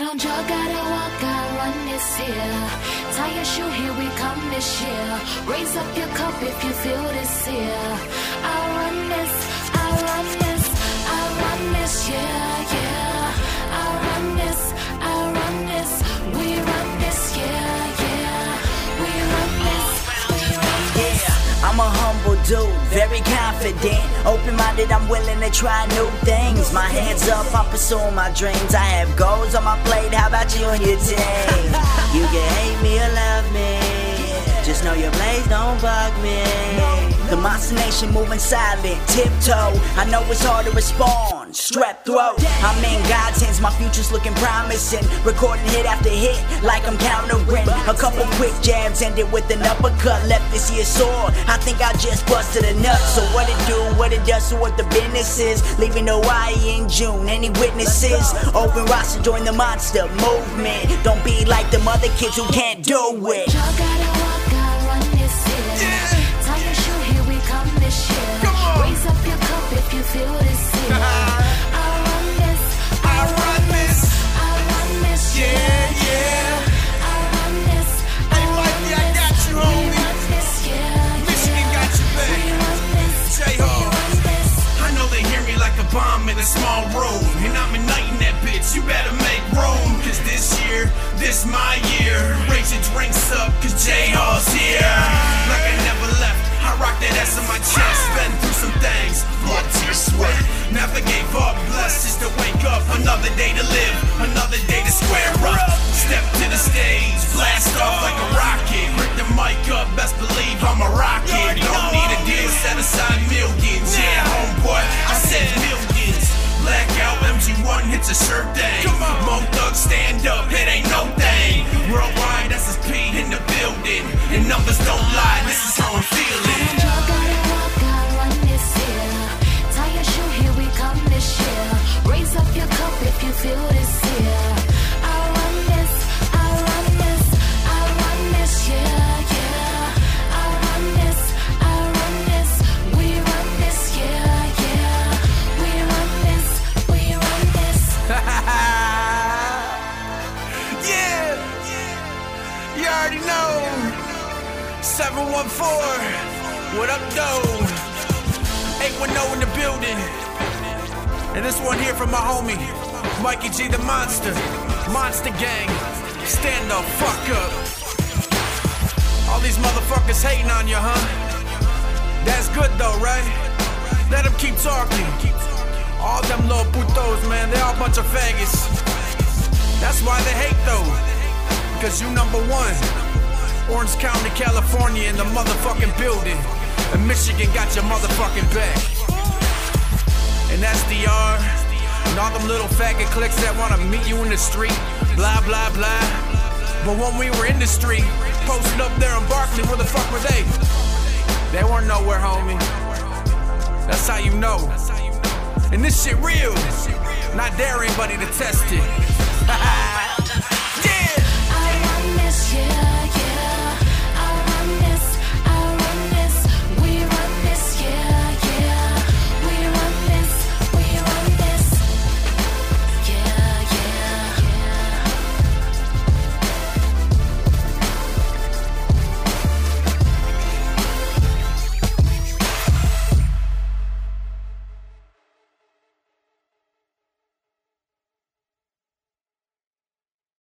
don't jog, gotta walk, I run this here. Tie your shoe, here we come this year. Raise up your cup if you feel this here. I run this, I run this, I run this, yeah, Humble dude, very confident. Open minded, I'm willing to try new things. My hands up, I'm pursuing my dreams. I have goals on my plate, how about you and your team? You can hate me or love me. Just know your blades don't bug me. The Monster Nation moving silent, tiptoe. I know it's hard to respond. Strep throat. I'm in God's hands, my future's looking promising. Recording hit after hit, like I'm countering. A couple quick jabs ended with an uppercut. Left this year sore. I think I just busted a nut. So what it do, what it does, so what the business is. Leaving Hawaii in June. Any witnesses? Open roster, join the monster movement. Don't be like them other kids who can't do it. Y'all gotta walk, I run this. Tie this my year. Raise your drinks up, cause J-Hall's here. Like I never left, I rock that ass on my chest. Been through some things, blood, tears, sweat. Never gave up, blessed just to wake up. Another day to live, another day to square up. Step to the stage, blast off like a rocket. Grip the mic up, best believe I'm a rocket. Don't need a deal, set aside millions. Yeah, homeboy, I said millions. Blackout MG1 hits a shirt thing. Already know. 714, what up, though? 810 in the building. And this one here from my homie, Mikey G the Monster. Monster Gang, stand the fuck up. All these motherfuckers hating on you, huh? That's good though, right? Let them keep talking. All them little putos, man, they all a bunch of faggots. That's why they hate though. Because you number one. Orange County, California in the motherfucking building. And Michigan got your motherfucking back. And that's DR. And all them little faggot clicks that wanna meet you in the street. Blah, blah, blah. But when we were in the street, posted up there in Barkley, where the fuck were they? They weren't nowhere, homie. That's how you know. And this shit real. Not dare anybody to test it.